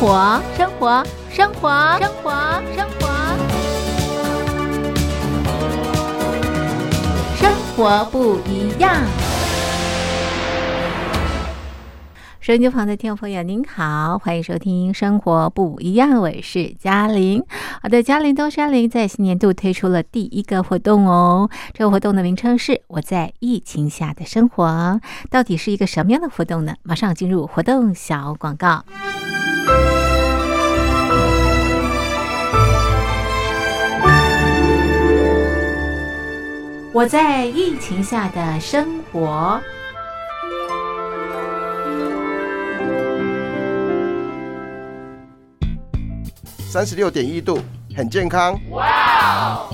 活，生活，生活，生活，生活，生活不一样。收音机旁的听众朋友，您好，欢迎收听《生活不一样》，我是嘉玲。好的，嘉玲东山林在新年度推出了第一个活动哦，这个活动的名称是“我在疫情下的生活”，到底是一个什么样的活动呢？马上进入活动小广告。我在疫情下的生活。三十六点一度，很健康。哇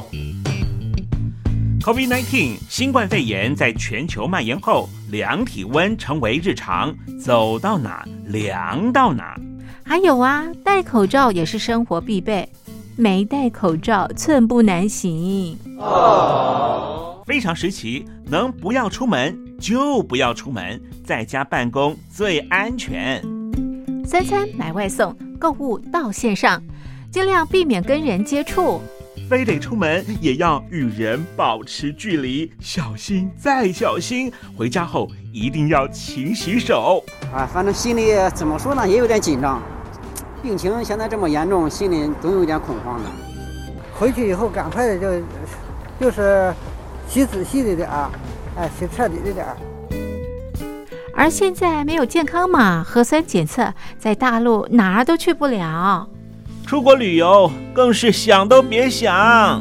！COVID-19 新冠肺炎在全球蔓延后，量体温成为日常，走到哪量到哪。还有啊，戴口罩也是生活必备，没戴口罩寸步难行。哦，非常时期，能不要出门就不要出门，在家办公最安全。三餐买外送，购物到线上。尽量避免跟人接触，非得出门也要与人保持距离，小心再小心。回家后一定要勤洗手。啊，反正心里怎么说呢，也有点紧张。病情现在这么严重，心里总有点恐慌的。回去以后赶快的就就是洗仔细的点儿，哎，洗彻底的点儿。而现在没有健康码核酸检测，在大陆哪儿都去不了。出国旅游更是想都别想。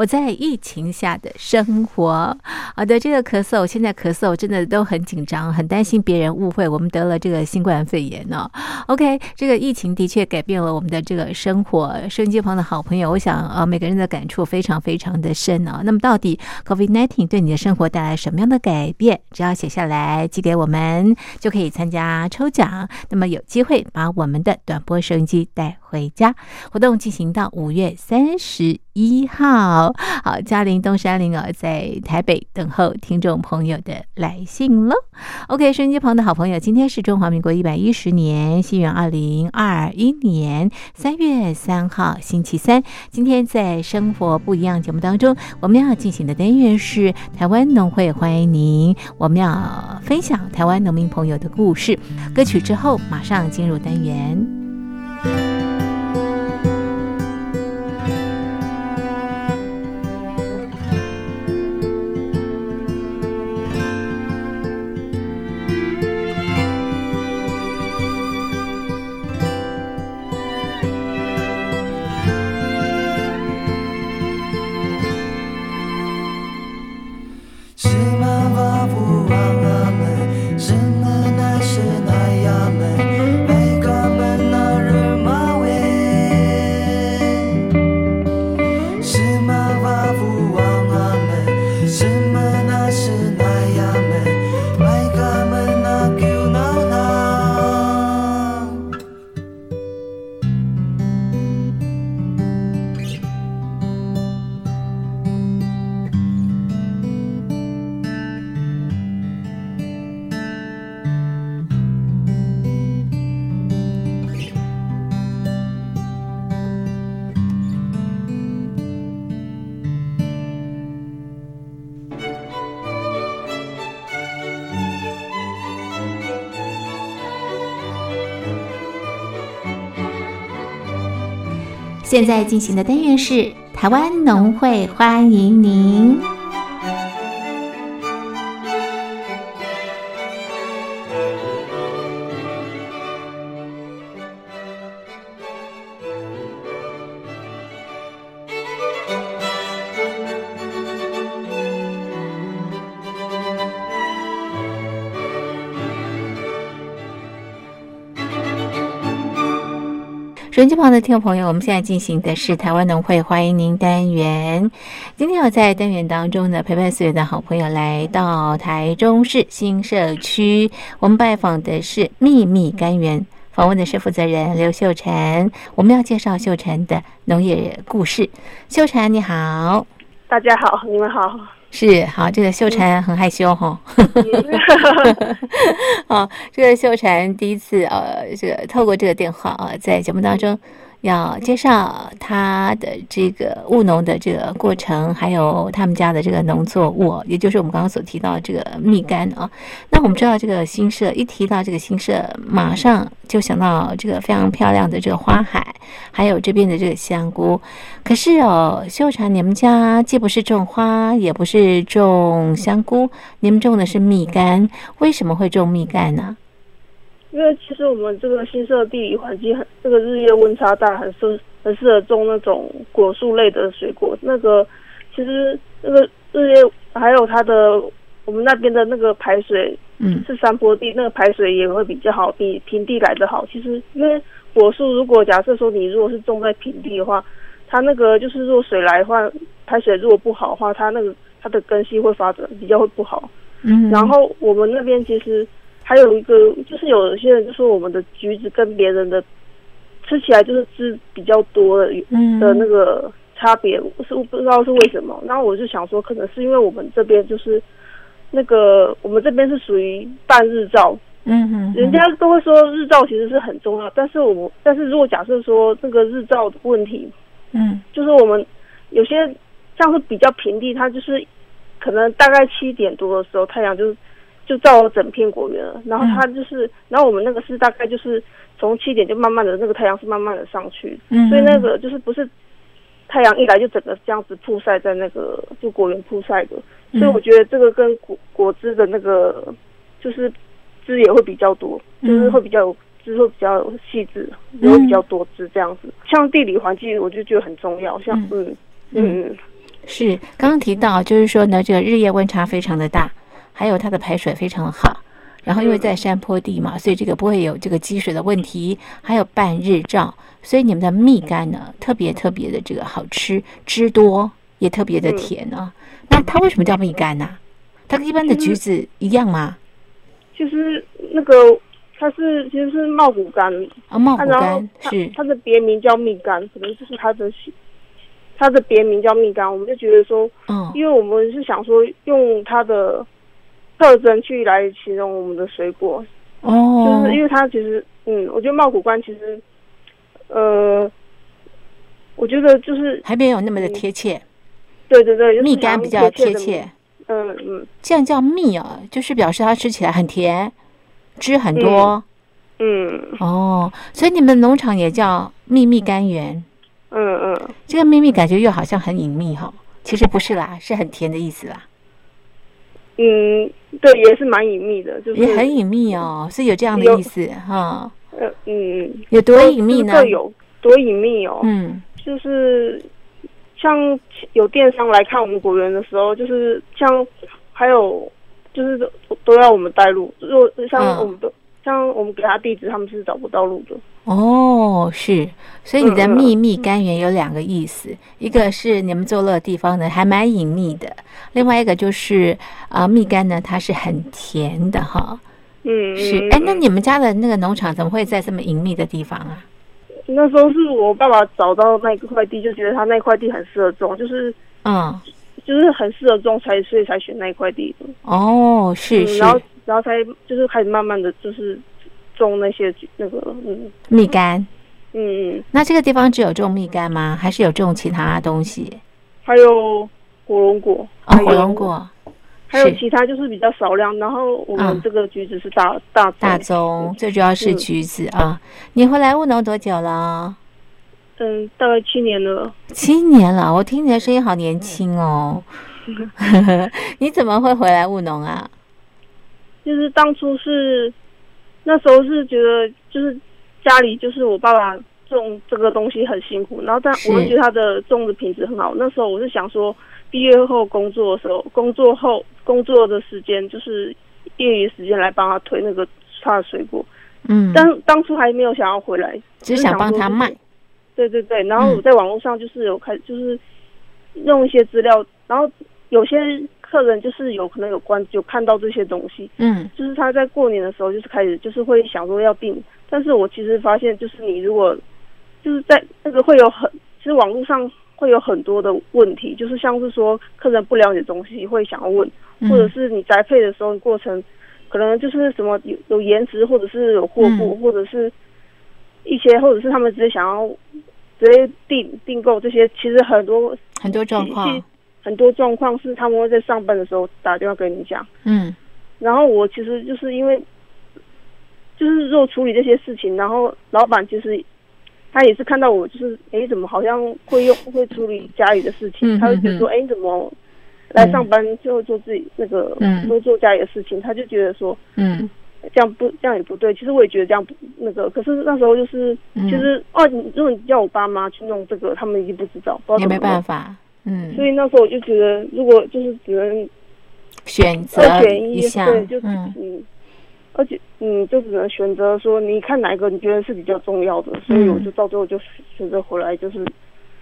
我在疫情下的生活，好的，这个咳嗽，现在咳嗽真的都很紧张，很担心别人误会我们得了这个新冠肺炎呢。OK，这个疫情的确改变了我们的这个生活。收音机旁的好朋友，我想呃，每个人的感触非常非常的深啊。那么，到底 COVID-19 对你的生活带来什么样的改变？只要写下来寄给我们，就可以参加抽奖。那么，有机会把我们的短波收音机带回家。活动进行到五月三十。一号，好，嘉玲东山林儿在台北等候听众朋友的来信喽。OK，收音机旁的好朋友，今天是中华民国一百一十年，西元二零二一年三月三号，星期三。今天在生活不一样节目当中，我们要进行的单元是台湾农会，欢迎您。我们要分享台湾农民朋友的故事。歌曲之后，马上进入单元。现在进行的单元是台湾农会欢迎您。手机旁的听众朋友，我们现在进行的是台湾农会欢迎您单元。今天要在单元当中呢，陪伴所有的好朋友来到台中市新社区，我们拜访的是秘密甘园，访问的是负责人刘秀晨。我们要介绍秀晨的农业故事。秀晨你好，大家好，你们好。是好，这个秀婵很害羞哈。好，这个秀婵 第一次呃，这个透过这个电话啊，在节目当中。要介绍他的这个务农的这个过程，还有他们家的这个农作物，也就是我们刚刚所提到这个蜜柑啊。那我们知道这个新社一提到这个新社，马上就想到这个非常漂亮的这个花海，还有这边的这个香菇。可是哦，秀婵，你们家既不是种花，也不是种香菇，你们种的是蜜柑，为什么会种蜜柑呢？因为其实我们这个新社地理环境很，这个日夜温差大，很适很适合种那种果树类的水果。那个其实那个日夜还有它的我们那边的那个排水，嗯，是山坡地，那个排水也会比较好，比平地来的好。其实因为果树如果假设说你如果是种在平地的话，它那个就是如果水来的话，排水如果不好的话，它那个它的根系会发展比较会不好。嗯，然后我们那边其实。还有一个就是有些人就说我们的橘子跟别人的吃起来就是汁比较多的的那个差别，是不知道是为什么。然后我就想说，可能是因为我们这边就是那个我们这边是属于半日照，嗯嗯，人家都会说日照其实是很重要，但是我但是如果假设说这个日照的问题，嗯，就是我们有些像是比较平地，它就是可能大概七点多的时候太阳就。就照了整片果园了，然后它就是，然后我们那个是大概就是从七点就慢慢的那个太阳是慢慢的上去，所以那个就是不是太阳一来就整个这样子曝晒在那个就果园曝晒的，所以我觉得这个跟果果汁的那个就是汁也会比较多，就是会比较有汁会比较细致，然后比较多汁这样子。像地理环境，我就觉得很重要，像嗯嗯。是刚刚提到就是说呢，这个日夜温差非常的大。还有它的排水非常好，然后因为在山坡地嘛，所以这个不会有这个积水的问题。还有半日照，所以你们的蜜柑呢特别特别的这个好吃，汁多也特别的甜啊。那它为什么叫蜜柑呢？它跟一般的橘子一样吗？就是那个它是其实是茂谷柑啊，茂谷柑是它的别名叫蜜柑，可能就是它的它的别名叫蜜柑。我们就觉得说，嗯，因为我们是想说用它的。特征去来形容我们的水果，哦，就是因为它其实，嗯，我觉得茂谷柑其实，呃，我觉得就是还没有那么的贴切，对对对，蜜柑比较贴切，嗯嗯，这样叫蜜啊，就是表示它吃起来很甜，汁很多，嗯，哦，所以你们农场也叫秘密柑园，嗯嗯，这个秘密感觉又好像很隐秘哈，其实不是啦，是很甜的意思啦。嗯，对，也是蛮隐秘的，就是也很隐秘哦，是有这样的意思哈。呃嗯，有多隐秘呢？有多隐秘哦。嗯，就是像有电商来看我们果园的时候，就是像还有就是都要我们带路，若像我们的。像我们给他地址，他们是找不到路的。哦，是，所以你的秘密甘源有两个意思，一个是你们坐落的地方呢还蛮隐秘的，另外一个就是啊蜜柑呢它是很甜的哈。嗯，是。哎，那你们家的那个农场怎么会在这么隐秘的地方啊？那时候是我爸爸找到那块地，就觉得他那块地很适合种，就是嗯，就是很适合种，才所以才选那一块地的。哦，是是。然后才就是开始慢慢的就是种那些那个嗯蜜柑，嗯嗯。那这个地方只有种蜜柑吗？还是有种其他东西？还有火龙果啊，火龙果，还有其他就是比较少量。然后我们这个橘子是大大大宗，最主要是橘子啊。你回来务农多久了？嗯，大概七年了。七年了，我听你的声音好年轻哦。你怎么会回来务农啊？就是当初是那时候是觉得，就是家里就是我爸爸种这个东西很辛苦，然后但我们觉得他的种的品质很好。那时候我是想说，毕业后工作的时候，工作后工作的时间就是业余时间来帮他推那个他的水果。嗯，当当初还没有想要回来，只想帮他卖。对对对，然后我在网络上就是有开，就是弄一些资料，然后有些客人就是有可能有关有看到这些东西，嗯。就是他在过年的时候就是开始就是会想说要订，但是我其实发现就是你如果就是在那个会有很，其实网络上会有很多的问题，就是像是说客人不了解东西会想要问，嗯。或者是你宅配的时候过程可能就是什么有有延迟，或者是有货嗯。物，或者是一些或者是他们直接想要直接订订购这些，其实很多很多状况其，很多状况是他们会在上班的时候打电话跟你讲。嗯。然后我其实就是因为，就是若处理这些事情，然后老板其实他也是看到我，就是诶怎么好像会用会处理家里的事情，嗯他会觉得说诶你怎么来上班就会做自己那个嗯。会做家里的事情，他就觉得说嗯。这样不这样也不对。其实我也觉得这样不那个，可是那时候就是嗯。其实哦，你如果你叫我爸妈去弄这个，他们已经不知道，不知道也没办。法，嗯，所以那时候我就觉得，如果就是只能选择二选一，下，对，就是嗯。嗯，而且嗯，就只能选择说，你看哪一个你觉得是比较重要的，所以我就到最后就选择回来，就是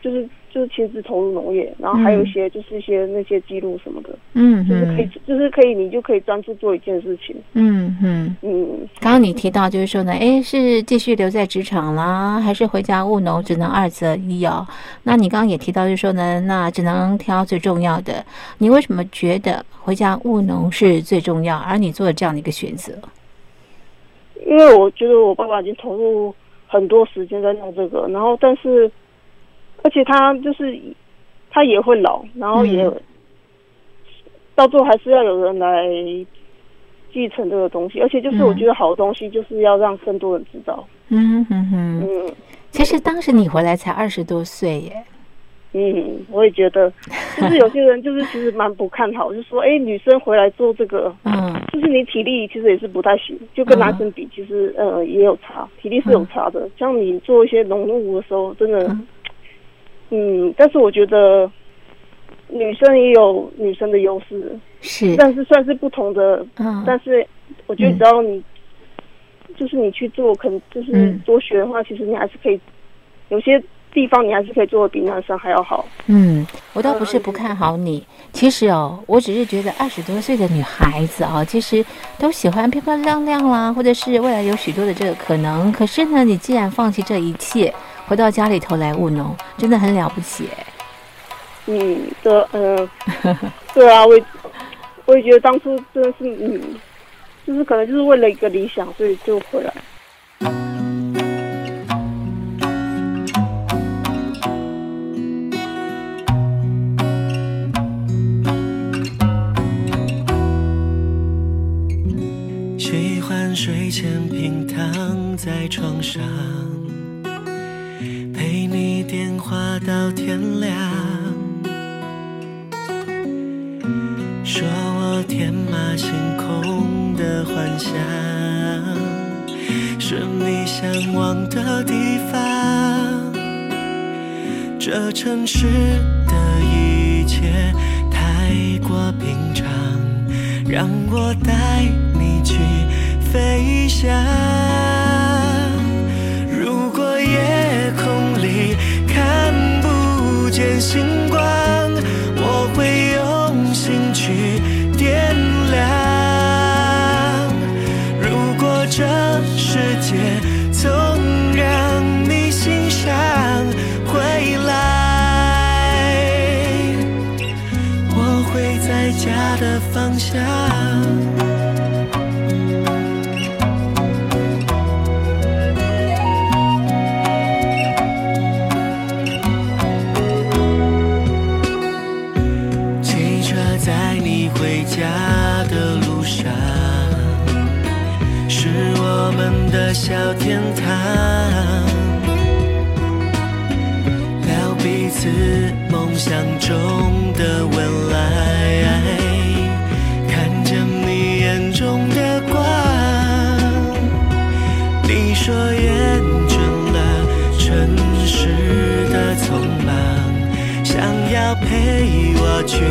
就是就是亲自投入农业，然后还有一些就是一些那些记录什么的，嗯就是可以嗯就是可以你就可以专注做一件事情，嗯嗯。嗯，刚刚你提到就是说呢，诶，是继续留在职场啦，还是回家务农？只能二择一哦。那你刚刚也提到就是说呢，那只能挑最重要的。你为什么觉得回家务农是最重要，而你做了这样的一个选择？因为我觉得我爸爸已经投入很多时间在弄这个，然后但是而且他就是他也会老，然后也、嗯。到最后还是要有人来继承这个东西，而且就是我觉得好东西就是要让更多人知道。嗯哼哼，嗯。其实当时你回来才二十多岁耶。嗯，我也觉得，就是有些人就是其实蛮不看好，就说哎、女生回来做这个，嗯。就是你体力其实也是不太行，就跟男生比，其实呃也有差，体力是有差的。像你做一些农务的时候，真的，嗯嗯，但是我觉得女生也有女生的优势，是，但是算是不同的。嗯但是我觉得只要你，就是你去做，可能就是嗯多学的话，其实你还是可以，有些地方你还是可以做的比男生还要好。嗯，我倒不是不看好你，其实哦，我只是觉得二十多岁的女孩子啊、其实都喜欢漂漂亮亮啦，或者是未来有许多的这个可能。可是呢，你既然放弃这一切，回到家里头来务农，真的很了不起哎。嗯，对，嗯、对啊，我也我也觉得当初真的是，嗯，就是可能就是为了一个理想，所以就回来。喜欢睡前平躺在床上，陪你电话到天亮。说我天马行空的幻想，是你向往的地方。这城市的一切太过平常，让我带你去飞翔。不见星光，我会用心去点亮。如果这世界总让你欣赏，回来，我会在家的方向。是我们的小天堂。似梦想中的未来。看见你眼中的光，你说厌倦了城市的匆忙，想要陪我去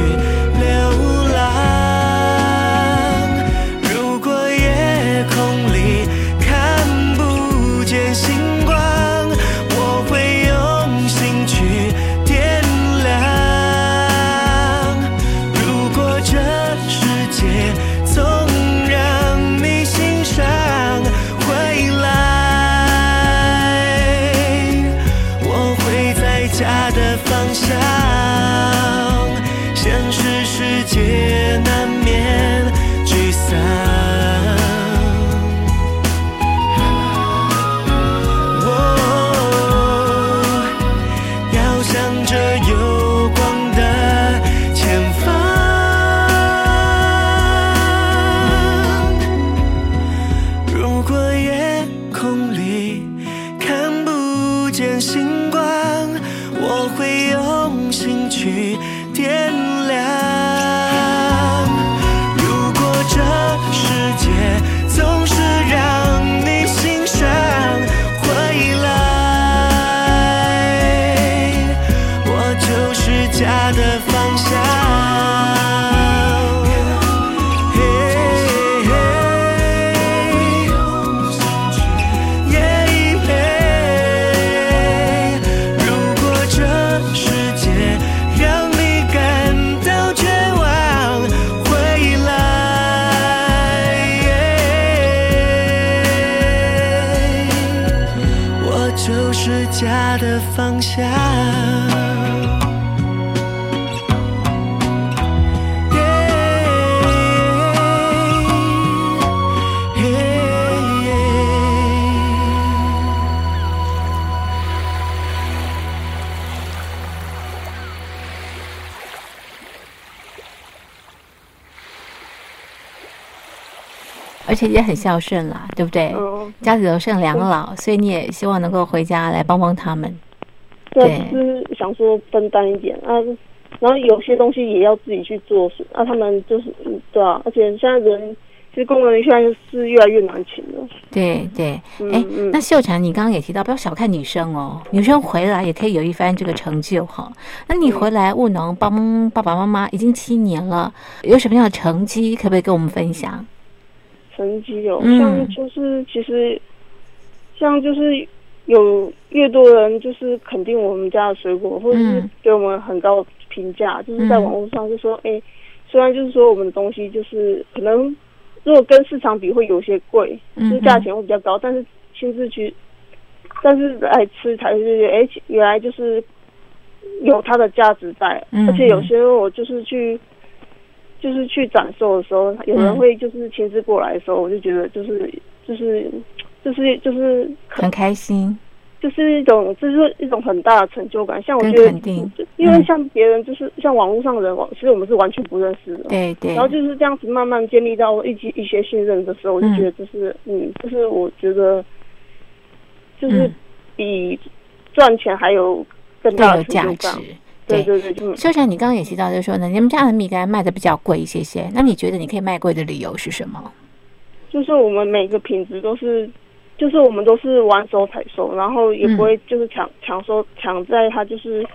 家的方向。而且也很孝顺啦，对不对？嗯，家里头剩两老，所以你也希望能够回家来帮帮他们。对，是想说分担一点啊，然后有些东西也要自己去做，啊，他们就是嗯，对啊，而且现在人其实工人现在是越来越难请了，对对，嗯哎、嗯那秀婵，你刚刚也提到，不要小看女生哦，女生回来也可以有一番这个成就哈。那你回来务农帮爸爸妈妈已经七年了，有什么样的成绩，可不可以跟我们分享？成绩哦，嗯。像就是其实像就是有越多人就是肯定我们家的水果，或者是嗯。给我们很高的评价，就是在网络上就说，哎、虽然就是说我们的东西就是可能如果跟市场比会有些贵，嗯就是价钱会比较高，但是亲自去，但是来吃才是哎、原来就是有它的价值在，嗯而且有些我就是去。就是去展售的时候，有人嗯会就是亲自过来的时候，我就觉得就是就是就是就是很开心，就是一种就是一种很大的成就感。像我觉得肯定，因为像别人就是像网络上的人，其实我们是完全不认识的。对对然后就是这样子慢慢建立到一些一些信任的时候，我就嗯觉得就是嗯，就是我觉得就是嗯比赚钱还有更更大的价值。对对。对，就秀婵，你刚刚也提到，就是说呢，你们家的蜜柑卖的比较贵一些些，那你觉得你可以卖贵的理由是什么？就是我们每个品质都是，就是我们都是完收采收，然后也不会就是抢抢收抢在它就是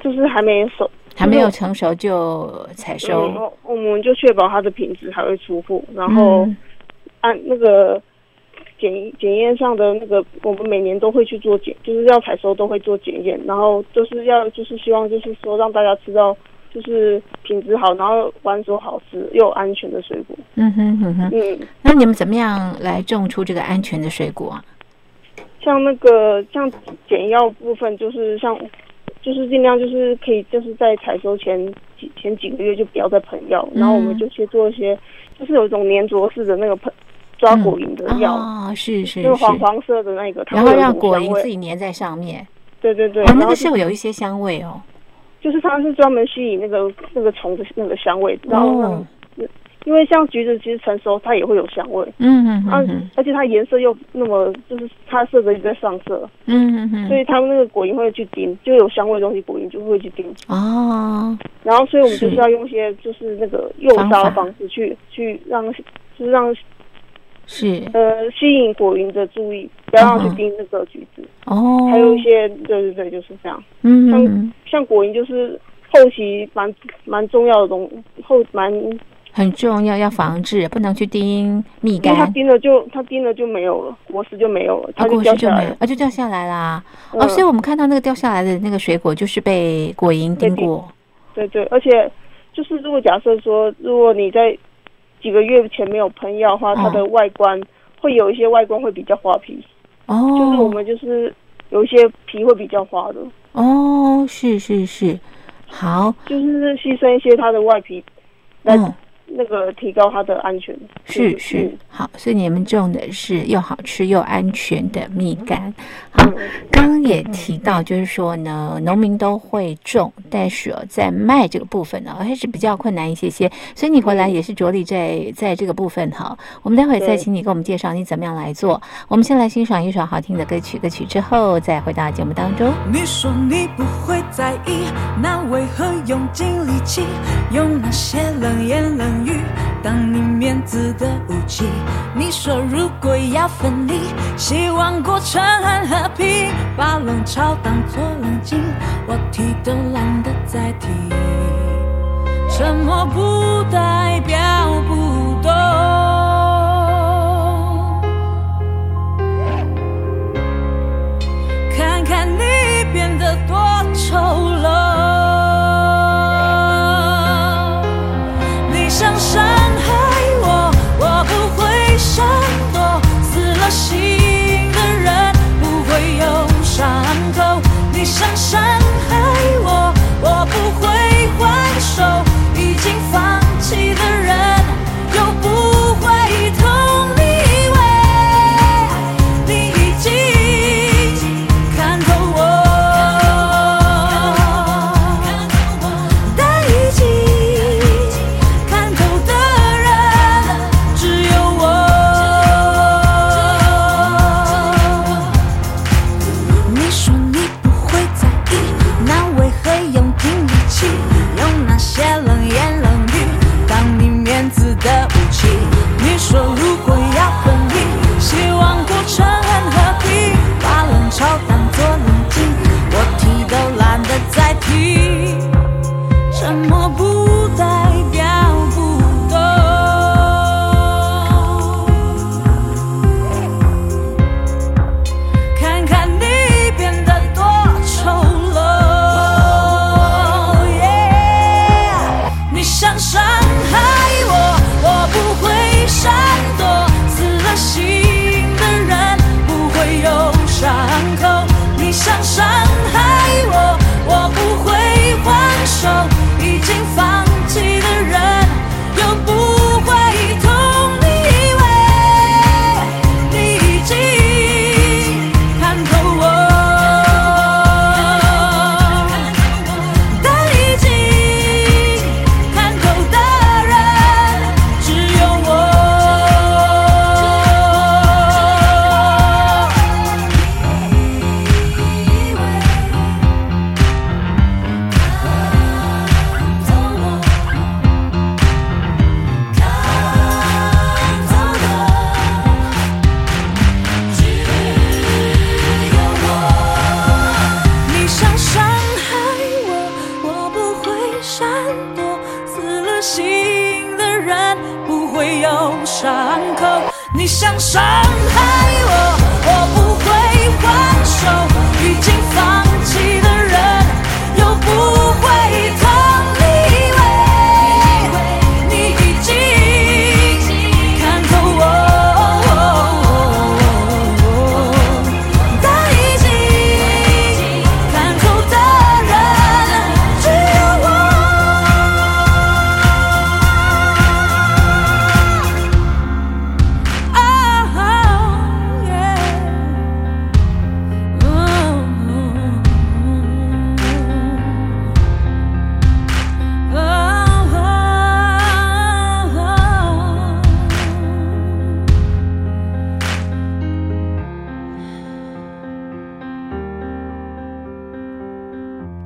就是还没熟，还没有成熟就采收，嗯，我们就确保它的品质还会出货，然后嗯。按那个检检验上的那个，我们每年都会去做检，就是要采收都会做检验，然后就是要就是希望就是说让大家吃到就是品质好，然后完熟好吃又安全的水果。嗯哼哼哼。嗯，那你们怎么样来种出这个安全的水果啊？像那个像检药部分，就是像就是尽量就是可以就是在采收前几前几个月就不要再喷药，然后我们就去做一些就是有一种粘着式的那个喷抓果蝇的药。哦，是是就是。黄，黄色的那个，它然后让果蝇自己粘在上面，对对对，哦，那个是有一些香味哦。就是它是专门吸引那个那个虫的那个香味，然后因因为像橘子其实成熟它也会有香味，嗯嗯啊嗯，而且它颜色又那么就是它色泽一直在上色，嗯嗯嗯，所以它们那个果蝇会去叮，就有香味的东西果蝇就会去叮。哦，然后，所以我们就是。要用一些就是那个诱杀的方式去去让，就是让是呃吸引果蝇的注意，不要让它嗯去叮那个橘子。哦，还有一些，对对对，就是这样。嗯嗯像像果蝇就是后期蛮蛮重要的东后蛮，很重要，要防治，不能去叮蜜为它柑。叮了就它叮了就没有了，果实就没有了，啊，它果掉下来了。实就没有啊，就掉下来啦。哦，嗯所以我们看到那个掉下来的那个水果，就是被果蝇叮过。对对，而且就是如果假设说，如果你在几个月前没有喷药的话，它的外观会有一些外观会比较花皮，哦，就是我们就是有一些皮会比较花的，哦，是是是，好，就是牺牲一些它的外皮来嗯，那个提高它的安全。是是嗯好，所以你们种的是又好吃又安全的蜜柑。好，嗯刚刚也提到，就是说呢，农民都会种，但是哦在卖这个部分呢，还是比较困难一些些。所以你回来也是着力在在这个部分哈。我们待会再请你给我们介绍你怎么样来做。我们先来欣赏一首好听的歌曲，歌曲之后再回到节目当中。你说你不会在意，那为何用尽力气，用那些冷言冷语当你面子的武器？你说如果要分离，希望过程很和平，把冷嘲当作冷静，我提都懒得再提，沉默不代表不懂。看看你变得多丑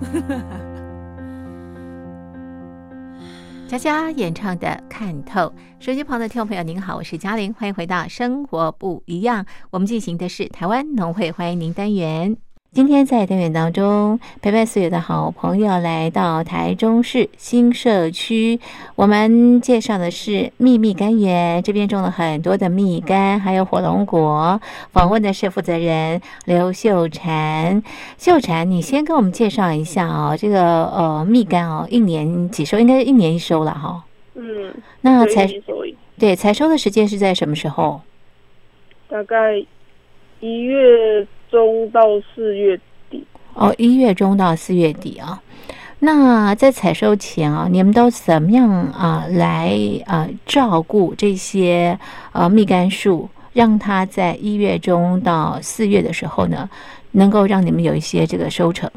佳佳演唱的看透手机旁的听众朋友您好我是嘉玲欢迎回到生活不一样我们进行的是台湾农会欢迎您单元。今天在单元当中，陪伴所有的好朋友来到台中市新社区，我们介绍的是秘密柑园，这边种了很多的蜜柑，还有火龙果。访问的是负责人刘秀婵，秀婵，你先跟我们介绍一下哦，这个呃蜜柑哦，一年几收？应该是一年一收了哈。嗯，那采对采收的时间是在什么时候？大概一月中到四月底。哦，一月中到四月底啊。那在采收前啊，你们都怎么样啊来啊照顾这些呃蜜柑树，让它在一月中到四月的时候呢，能够让你们有一些这个收成？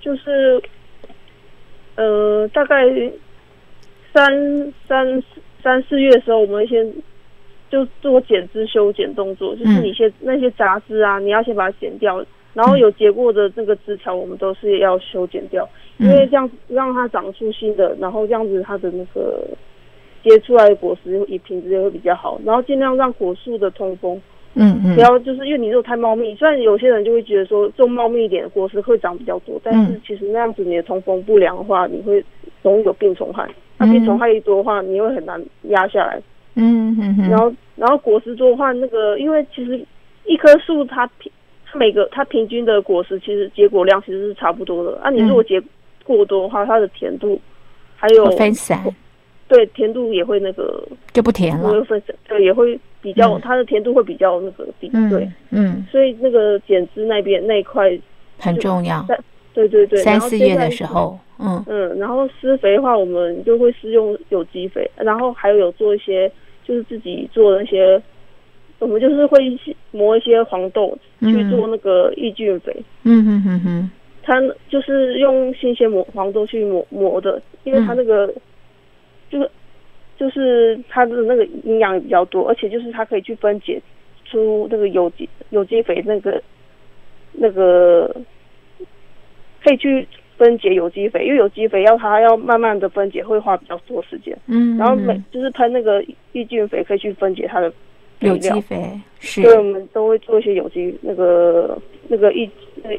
就是，呃，大概三三三四月的时候，我们先就做剪枝修剪动作，就是你先、那些杂枝啊，你要先把它剪掉，然后有结过的那个枝条，我们都是要修剪掉，因为这样让它长出新的，然后这样子它的那个结出来的果实也品质也会比较好，然后尽量让果树的通风。嗯嗯。不要就是因为你如果太茂密，虽然有些人就会觉得说种茂密一点的果实会长比较多，但是嗯。其实那样子你的通风不良的话，你会容易有病虫害。那嗯。病虫害一多的话，你会很难压下来。嗯嗯嗯，然后然后果实多的话，那个因为其实一棵树它平它每个它平均的果实其实结果量其实是差不多的。啊，你如果结过多的话，它的甜度还有分散对甜度也会那个就不甜了。会分散，对也会比较、嗯它的甜度会比较那个低，嗯，对。嗯，所以那个剪枝那边那一块，很重要。在对对对，三四月的时，候，嗯嗯，然后施肥的话，我们就会施用有机肥，然后还有有做一些就是自己做那些，我们就是会磨一些黄豆去嗯。做那个抑菌肥，嗯哼哼哼，它就是用新鲜磨黄豆去磨磨的，因为它嗯。那个、就是就是它的那个营养比较多，而且就是它可以去分解出那个有机有机肥那个那个可以去分解有机肥，因为有机肥要它要慢慢的分解，会花比较多时间。嗯，然后每就是喷那个抑菌肥，可以去分解它的肥有料。机肥是，对，我们都会做一些有机那个那个一那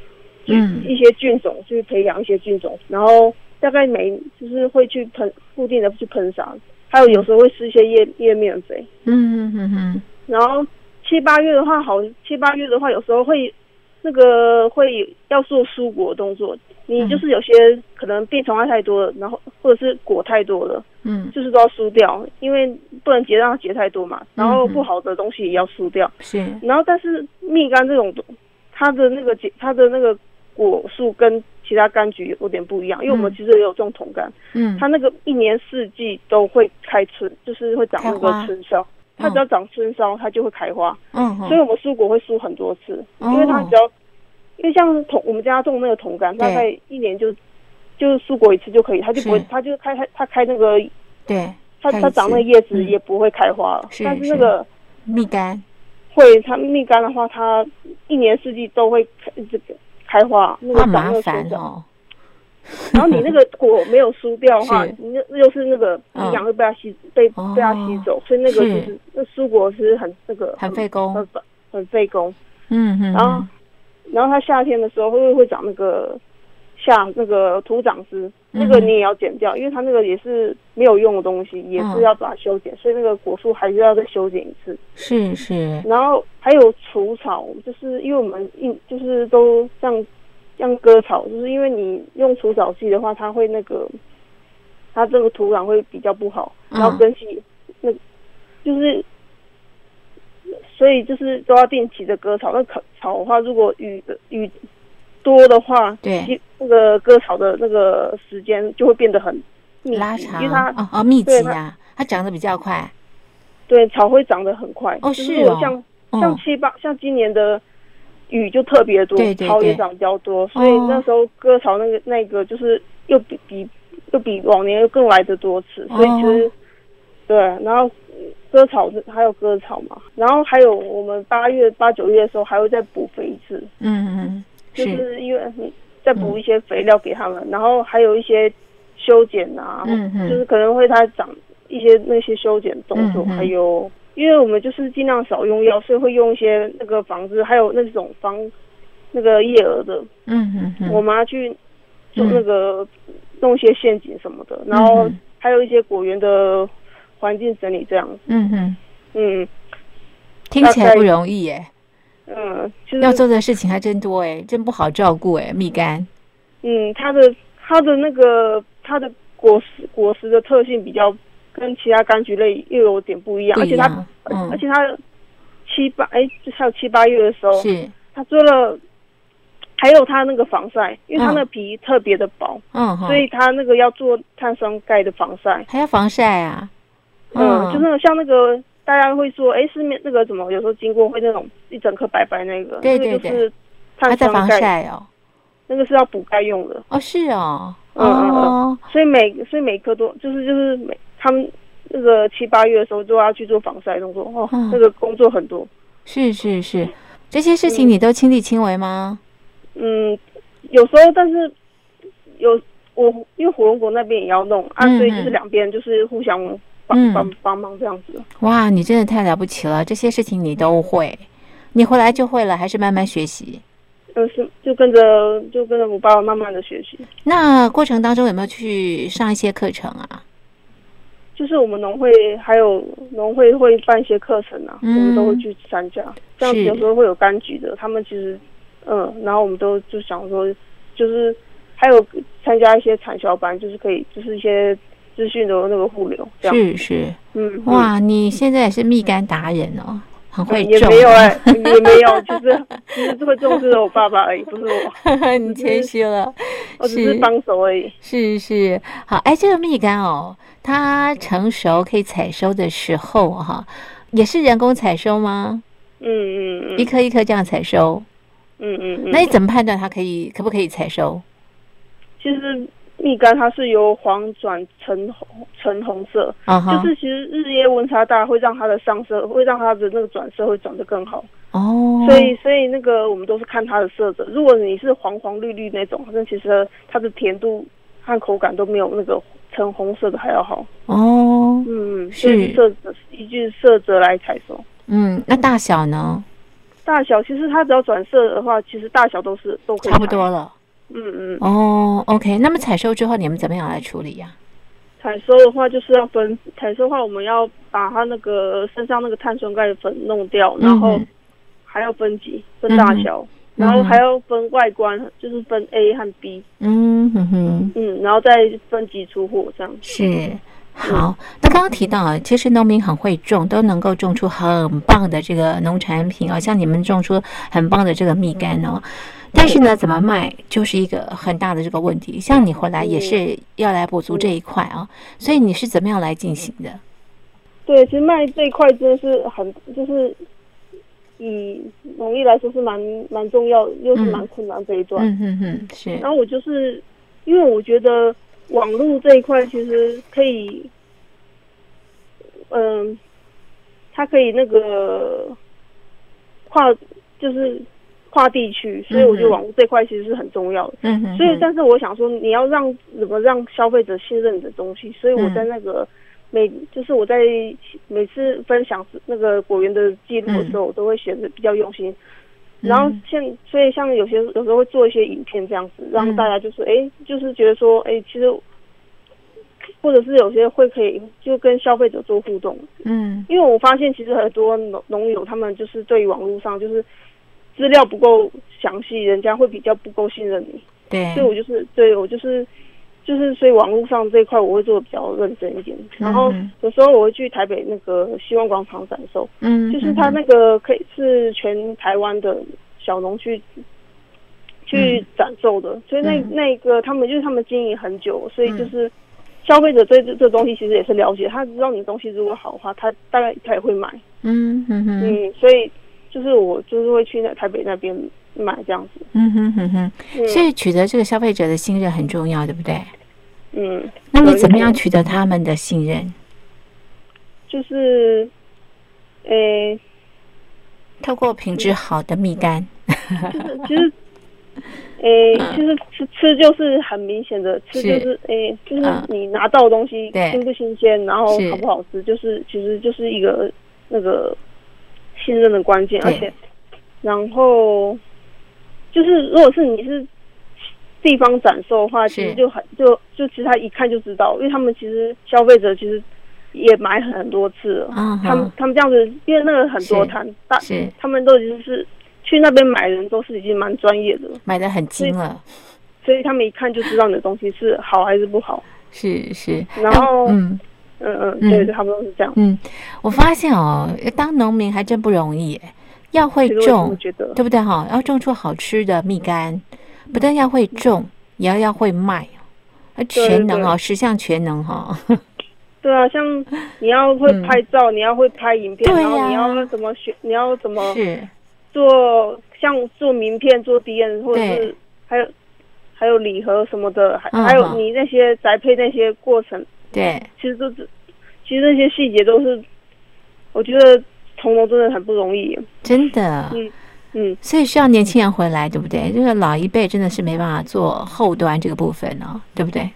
嗯。一些菌种，去培养一些菌种，然后大概每就是会去喷固定的去喷洒，还有有时候会施一些叶叶面肥，嗯嗯嗯嗯。然后七八月的话好，七八月的话有时候会那个会要做蔬果动作，你嗯。就是有些可能病虫害太多了，然后或者是果太多了，嗯，就是都要输掉，因为不能结让它结太多嘛，然后嗯不好的东西也要输掉。是，然后但是蜜柑这种，它的那个结它的那个果树跟其他柑橘有点不一样，因为我们嗯。其实也有种桶柑，嗯，它那个一年四季都会开春，就是会长那个春梢。它只要长春梢，它就会开花，嗯，所以我们蔬果会输很多次，哦。因为它只要，因为像桶我们家种那个桶柑，大概一年就就是蔬果一次就可以，它就不会，它就开开它开那个对，它它长那个叶子嗯。也不会开花。但是是。那个蜜柑，会它蜜柑的话，它一年四季都会开这个开花，那个长那个春梢。然后你那个果没有输掉的话是，你那又是那个嗯。营养会被它吸被哦。被它吸走，所以那个就是是那蔬果是很那个很费工。很很费工。嗯嗯，然后然后它夏天的时候会会长那个下那个土长枝，那个嗯你也要剪掉，因为它那个也是没有用的东西，也嗯。是要把它修剪，所以那个果树还是要再修剪一次。是是，然后还有除草，就是因为我们一就是都像像割草，就是因为你用除草剂的话，它会那个它这个土壤会比较不好，嗯然后根系那就是。所以就是都要定期的割草。那草草的话，如果雨的雨多的话，对那个割草的那个时间就会变得很拉长因为它哦哦密集啊，它长得比较快对草会长得很快。哦就是哦像哦像七八像今年的雨就特别多，对对对。草也长比较多，所以哦。那时候割草那个那个就是又比比又比往年又更来的多次，所以其实、哦对，然后割草是还有割草嘛，然后还有我们八月八九月的时候还会再补肥一次，嗯嗯就是因为再补一些肥料给他们，然后还有一些修剪啊，嗯哼就是可能会它长一些那些修剪动作，嗯。还有因为我们就是尽量少用药，所以会用一些那个防治，还有那种防那个叶蛾的，嗯嗯嗯，我妈去做嗯那个、弄一些陷阱什么的，然后还有一些果园的环境整理这样子，嗯嗯，嗯。听起来不容易耶，嗯，就是要做的事情还真多哎，真不好照顾哎，蜜柑。嗯，它的它的那个它的果实果实的特性比较跟其他柑橘类又有点不一样，不而且它、嗯。而且它七八哎，还有七八月的时候，是，它做了，还有它那个防晒，因为它嗯。那个皮特别的薄，嗯，所以它那个要做碳酸钙的防晒。还要防晒啊，嗯，就是那个像那个大家会说，哎，市面那个怎么有时候经过会那种一整颗白白那个，对对那个就是还在防碳酸钙，晒哦，那个是要补钙用的。哦是哦，嗯嗯嗯，所以每所以每颗都就是就是每他们那个七八月的时候就要去做防晒动作哦，嗯那个工作很多。是是是，这些事情你都亲力亲为吗？嗯，有时候但是有我因为火龙果那边也要弄啊，嗯所以就是两边就是互相帮嗯帮帮忙这样子。哇，你真的太了不起了，这些事情你都会，你回来就会了，还是慢慢学习？嗯，是就跟着就跟着我爸爸慢慢的学习。那过程当中有没有去上一些课程啊？就是我们农会还有农会会办一些课程啊，嗯我们都会去参加。这样子有时候会有柑橘的，他们其实嗯，然后我们都就想说，就是还有参加一些产销班，就是可以就是一些资讯的那个互流这样。是是，嗯，哇，你现在也是蜜柑达人哦，很会嗯也种。没有哎、也没有，就是其实会重视的我爸爸而已，不是我，你谦虚了，我只是帮手而已。是是，好，哎，这个蜜柑哦，它成熟可以采收的时候哈、也是人工采收吗？嗯嗯嗯一颗一颗这样采收，嗯嗯嗯。那你怎么判断它可以可不可以采收？其实蜜柑它是由黄转橙红橙红色，就是其实日夜温差大会让它的上色，会让它的那个转色会转得更好。哦，所以所以那个我们都是看它的色泽。如果你是黄黄绿绿那种，那其实它的甜度和口感都没有那个橙红色的还要好。哦，嗯，是所以色泽依据色泽来采收。嗯，那大小呢？大小其实它只要转色的话，其实大小都是都可以差不。多了。嗯嗯，哦，OK，那么采收之后你们怎么样来处理呀、采收的话就是要分，采收的话我们要把它那个身上那个碳酸钙粉弄掉，然后还要分级分大小，然后还要分外观，就是分 A 和 B，嗯哼哼，嗯，然后再分级出货这样。是。好，那刚刚提到啊，其实农民很会种，都能够种出很棒的这个农产品啊，像你们种出很棒的这个蜜柑哦。但是呢，怎么卖就是一个很大的这个问题。像你回来也是要来补足这一块啊，所以你是怎么样来进行的？对，其实卖这一块真的是很，就是以农业来说是蛮蛮重要，又是蛮困难这一段。嗯哼哼，是然后我就是因为我觉得网络这一块其实可以，嗯、它可以那个跨就是跨地区，所以我觉得网络这块其实是很重要的。嗯哼哼，所以，但是我想说，你要让怎么让消费者信任你的东西，所以我在嗯那个每就是我在每次分享那个果园的记录的时候，我都会写的比较用心。然后嗯。现所以像有些有时候会做一些影片这样子，让嗯。大家就是哎、就是觉得说哎、其实或者是有些会可以就跟消费者做互动，嗯。因为我发现其实很多农农友他们就是对于网络上就是资料不够详细，人家会比较不够信任你。对。所以我就是对我就是就是所以网络上这一块我会做的比较认真一点。然后嗯有时候我会去台北那个希望广场展售，嗯，就是它那个可以是全台湾的小农去去展售的，所以那嗯那个他们就是他们经营很久，所以就是。消费者对这这东西其实也是了解，他知道你的东西如果好的话，他大概他也会买。嗯哼哼，嗯，所以就是我就是会去那台北那边买这样子。嗯哼哼哼，嗯所以取得这个消费者的信任很重要，对不对？嗯，那你怎么样取得他们的信任？就是，诶、透过品质好的蜜柑，就是其实诶、嗯其实吃吃就是很明显的，吃就是诶、就是嗯你拿到的东西对新不新鲜，然后好不好吃，就是其实就是一个那个信任的关键，而且然后就是如果是你是地方展售的话，其实就很就就其实他一看就知道，因为他们其实消费者其实也买很多次了，嗯哼他们他们这样子，因为那个很多摊大是。他们都已经是去那边买的人都是已经蛮专业的了。买的很精了，所以他们一看就知道你的东西是好还是不好。是是。然后嗯。嗯对对，差不多是这样。嗯，我发现哦，当农民还真不容易，要会其实我觉得，对不对哈？要种出好吃的蜜柑，不但要会种，也要要会卖，啊全能哦，十项全能哈。对啊，像你要会拍照，你要会拍影片，然后你要怎么选，你要怎么，做，像做名片、做 D N，或者是还有还有礼盒什么的，还嗯还有你那些宅配那些过程，对，其实都是，其实那些细节都是，我觉得从农真的很不容易。真的。嗯嗯，所以需要年轻人回来，对不对？就是老一辈真的是没办法做后端这个部分哦，对不对？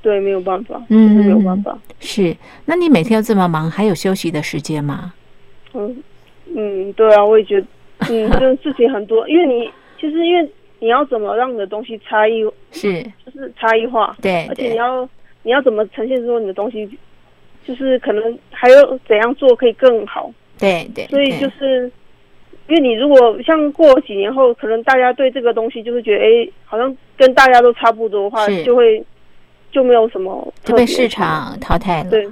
对，没有办法，嗯没有办法。是。那你每天都这么忙，还有休息的时间吗？嗯嗯，对啊，我也觉得，嗯，这事情很多，因为你其实因为你要怎么让你的东西差异，是，就是差异化，对而且你要你要怎么呈现说你的东西，就是可能还有怎样做可以更好，对对。所以就是。因为你如果像过几年后，可能大家对这个东西就是觉得，哎，好像跟大家都差不多的话，就会就没有什么就被市场淘汰了。对，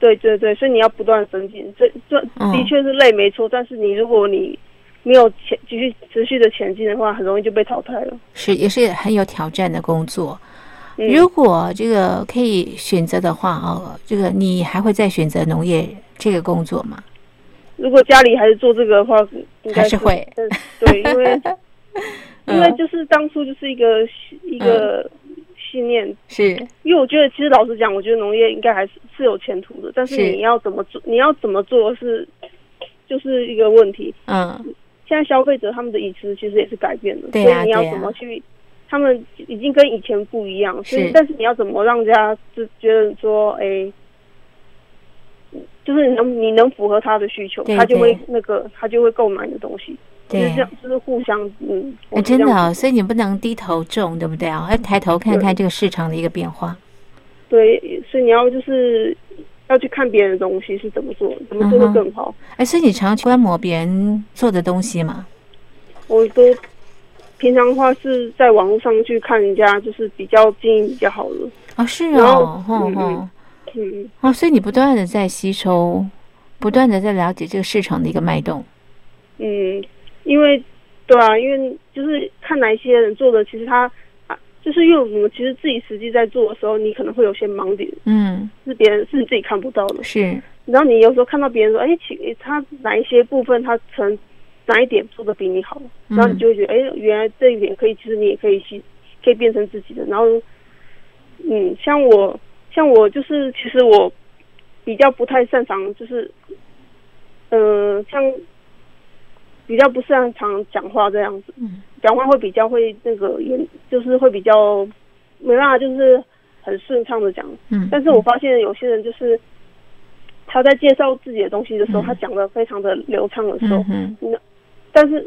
对对对，所以你要不断增进，这这嗯的确是累没错，但是你如果你没有前继续持续的前进的话，很容易就被淘汰了。是也是很有挑战的工作。嗯如果这个可以选择的话哦，这个你还会再选择农业这个工作吗？如果家里还是做这个的话，应该还是会。嗯对，因为 因为嗯。就是当初就是一个一个信念，是。因为我觉得其实老实讲，我觉得农业应该还是是有前途的，但是是。你要怎么做，你要怎么做是就是一个问题。嗯，现在消费者他们的饮食其实也是改变了，对啊所以你要怎么去，他们已经跟以前不一样，所是。以但是你要怎么让人家就觉得说，哎，就是你能你能符合他的需求，对他就会那个他就会购买你的东西，就是对这。样，就是互相嗯，哎，真的哦，所以你不能低头种，对不对啊？要抬头看看这个市场的一个变化。对，所以你要就是要去看别人的东西是怎么做，怎么做的更好。哎，所以你常去观摩别人做的东西嘛？我都平常的话是在网络上去看人家就是比较经营比较好的，啊，是然后哦，哼嗯哼，嗯，哦，所以你不断的在吸收，不断的在了解这个市场的一个脉动。嗯，因为对啊，因为就是看哪一些人做的，其实他啊，就是因为我们其实自己实际在做的时候，你可能会有些盲点，嗯，是别人是你自己看不到的。是，然后你有时候看到别人说，哎，其他哪一些部分他可能哪一点做的比你好，然后你就会觉得，哎，原来这一点可以，其实你也可以去，可以变成自己的。然后，嗯，像我，像我就是，其实我比较不太擅长，就是，呃，像比较不擅长讲话这样子，嗯讲话会比较会那个也，就是会比较没办法，就是很顺畅的讲。嗯，但是我发现有些人就是他在介绍自己的东西的时候，嗯他讲的非常的流畅的时候嗯，哼，但是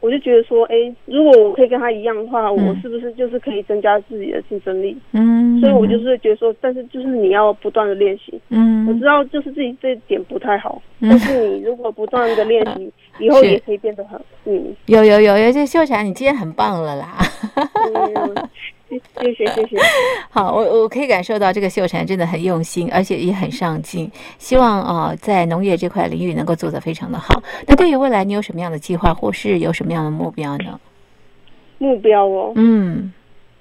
我就觉得说，哎，如果我可以跟他一样的话，我嗯是不是就是可以增加自己的竞争力？嗯，所以我就是觉得说，但是就是你要不断的练习。嗯，我知道就是自己这一点不太好，嗯。但是你如果不断的练习，以后也可以变得很嗯。有有有有，这秀霞你今天很棒了啦。嗯，谢谢谢谢。好，我我可以感受到这个秀婵真的很用心，而且也很上进。希望啊、呃在农业这块领域能够做得非常的好。那对于未来，你有什么样的计划，或是有什么样的目标呢？目标哦，嗯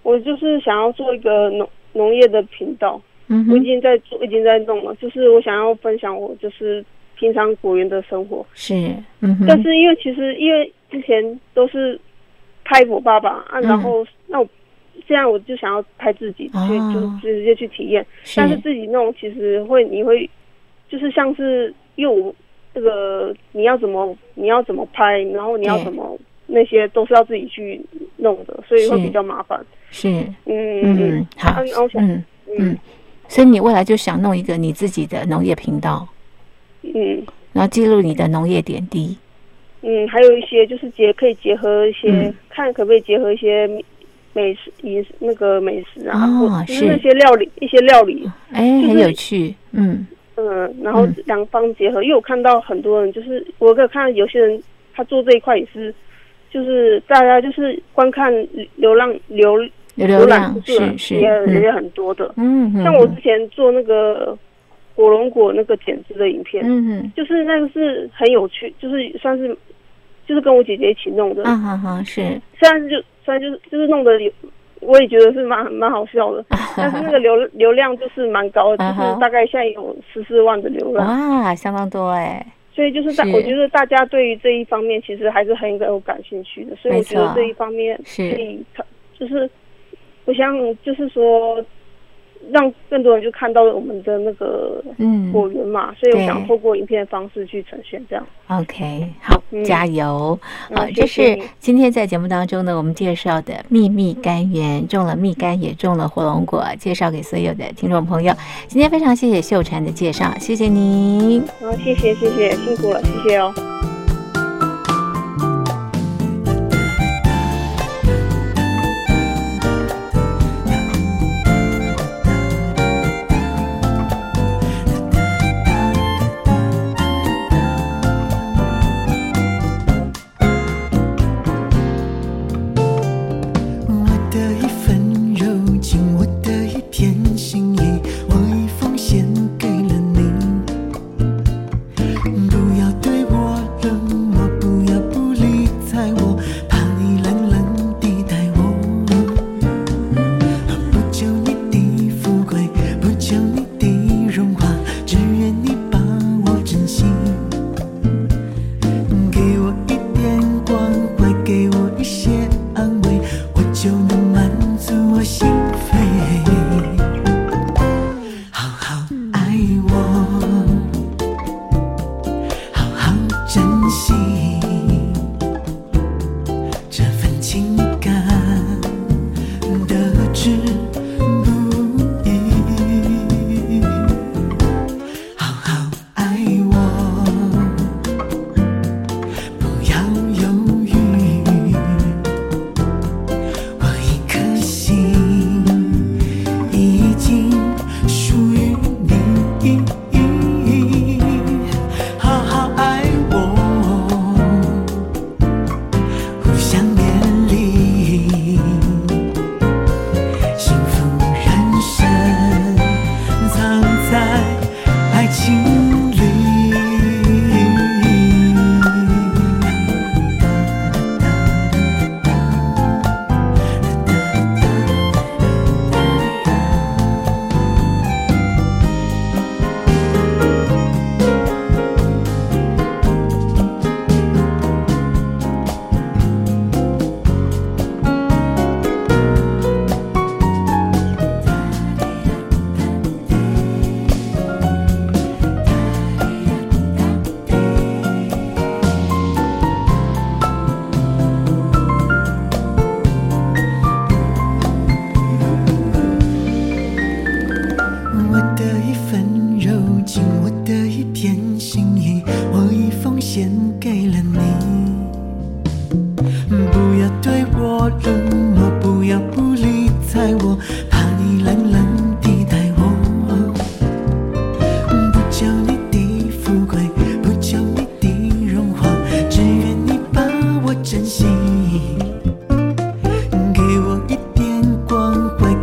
我就是想要做一个农农业的频道。嗯，我已经在做，已经在弄了。就是我想要分享我就是平常果园的生活，是，但是因为其实因为之前都是拍我爸爸啊，嗯然后那我现在我就想要拍自己，哦。所以就直接去体验。是。但是自己弄其实会你会就是像是因为我这个你要怎么你要怎么拍，然后你要怎么那些都是要自己去弄的，所以会比较麻烦。是，嗯嗯好。嗯嗯。嗯，所以你未来就想弄一个你自己的农业频道，嗯。然后记录你的农业点滴。嗯，还有一些就是结可以结合一些，嗯。看可不可以结合一些美食饮食那个美食啊，哦或就是是。那些料理一些料理，哎，就是很有趣，嗯。嗯，然后嗯。两方结合，因为我看到很多人就是我有看到有些人他做这一块也是，就是大家就是观看流浪流有流量览是是，也嗯。也很多的。嗯嗯，像我之前做那个火龙果那个剪枝的影片，嗯嗯。就是那个是很有趣，就是算是就是跟我姐姐一起弄的，啊哈哈是，虽然就虽然就是就是弄得有，我也觉得是蛮蛮好笑的，但是那个流流量就是蛮高的，就是大概现在有十四万的流量，哇，相当多哎，所以就是大我觉得大家对于这一方面其实还是很有感兴趣的，所以我觉得这一方面是可以就是我想就是说让更多人就看到我们的那个嗯果园嘛，所以我想透过影片的方式去呈现这样。OK，好，嗯加油！嗯啊，这是今天在节目当中呢，我们介绍的秘密甘源，种了蜜柑，也种了火龙果，介绍给所有的听众朋友。今天非常谢谢秀婵的介绍，谢谢您。然后谢谢谢谢辛苦了，谢谢哦。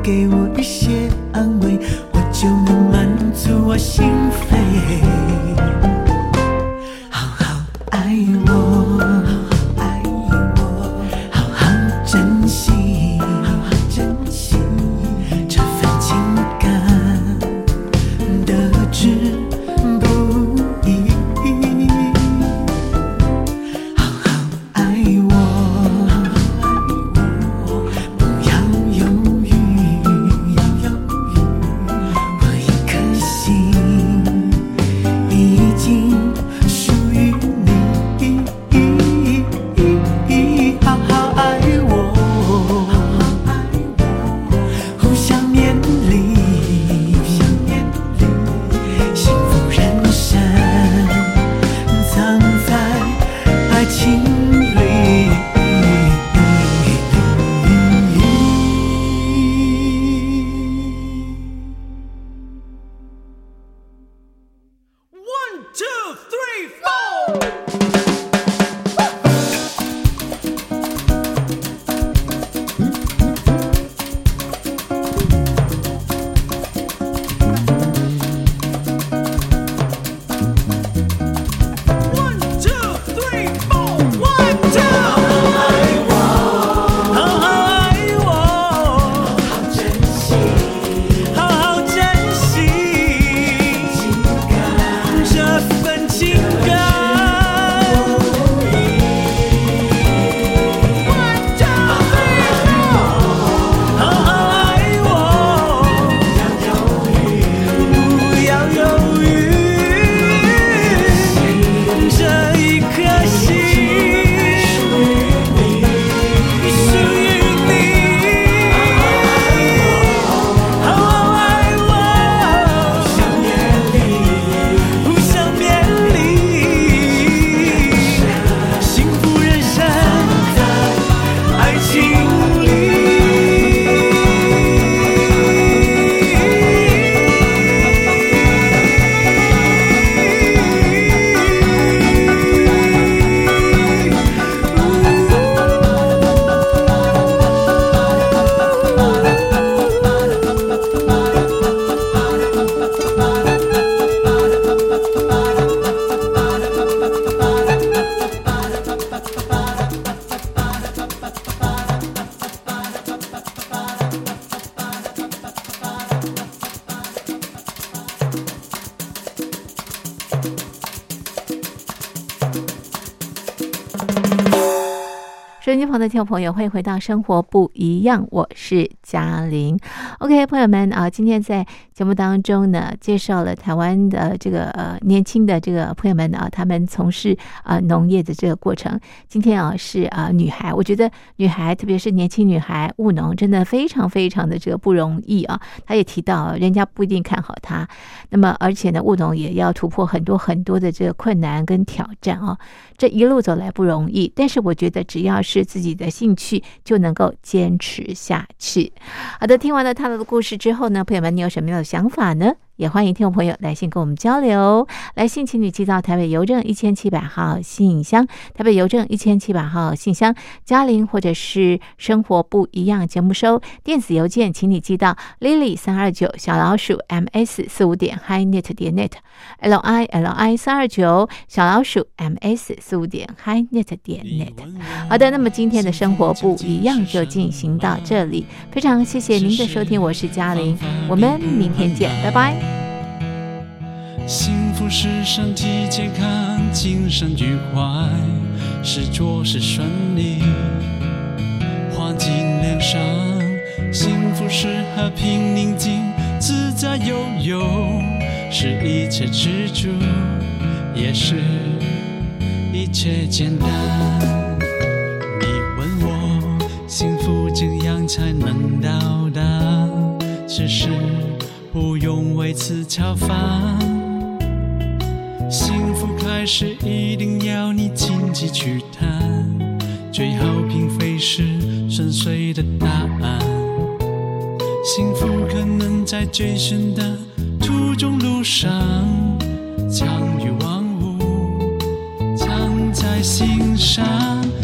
给我一些的听众朋友，欢迎回到《生活不一样》，我是嘉玲。OK，朋友们啊，今天在节目当中呢，介绍了台湾的这个呃年轻的这个朋友们啊，他们从事啊农业的这个过程。今天啊是啊女孩，我觉得女孩特别是年轻女孩务农，真的非常非常的这个不容易啊。她也提到，人家不一定看好她，那么而且呢，务农也要突破很多很多的这个困难跟挑战啊。这一路走来不容易，但是我觉得只要是自己的兴趣，就能够坚持下去。好的，听完了他的故事之后呢，朋友们，你有什么样的想法呢？也欢迎听众朋友来信跟我们交流。来信请你寄到台北邮政一千七百号信箱，台北邮政一千七百号信箱，嘉玲或者是生活不一样节目收。电子邮件请你寄到 lily 三二九小老鼠 ms 四五点 highnet 点 net l i l i 三二九小老鼠 ms 四五点 highnet 点 net。好的，那么今天的生活不一样就进行到这里，非常谢谢您的收听，我是嘉玲，我们明天见，拜拜。幸福是身体健康、精神愉快，是做事顺利，花季脸上。幸福是和平宁静、自在悠悠，是一切知足，也是一切简单。你问我幸福怎样才能到达？只是不用为此操烦。幸福开始一定要你亲自去谈，最好并非是纯粹的答案。幸福可能在追寻的途中路上，强于万物，藏在心上。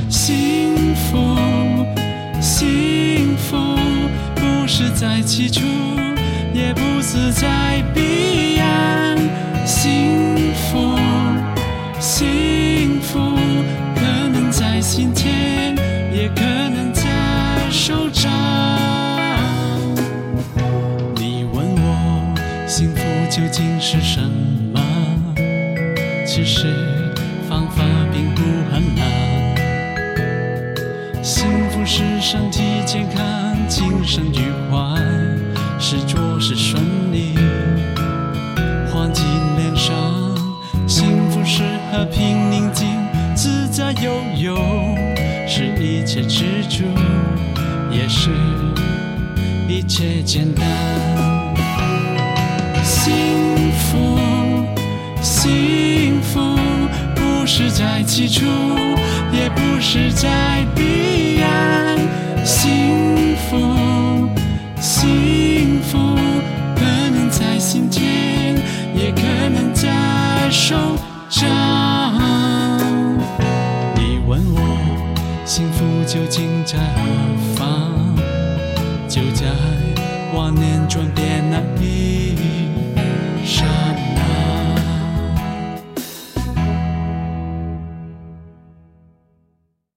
幸福，幸福不是在起初，也不是在彼竟是什么？其实方法并不很难。幸福是身体健康、精神愉快，是做事顺利。花季脸上，幸福是和平宁静、自在悠悠，是一切知足，也是一切简单。在起初，也不是在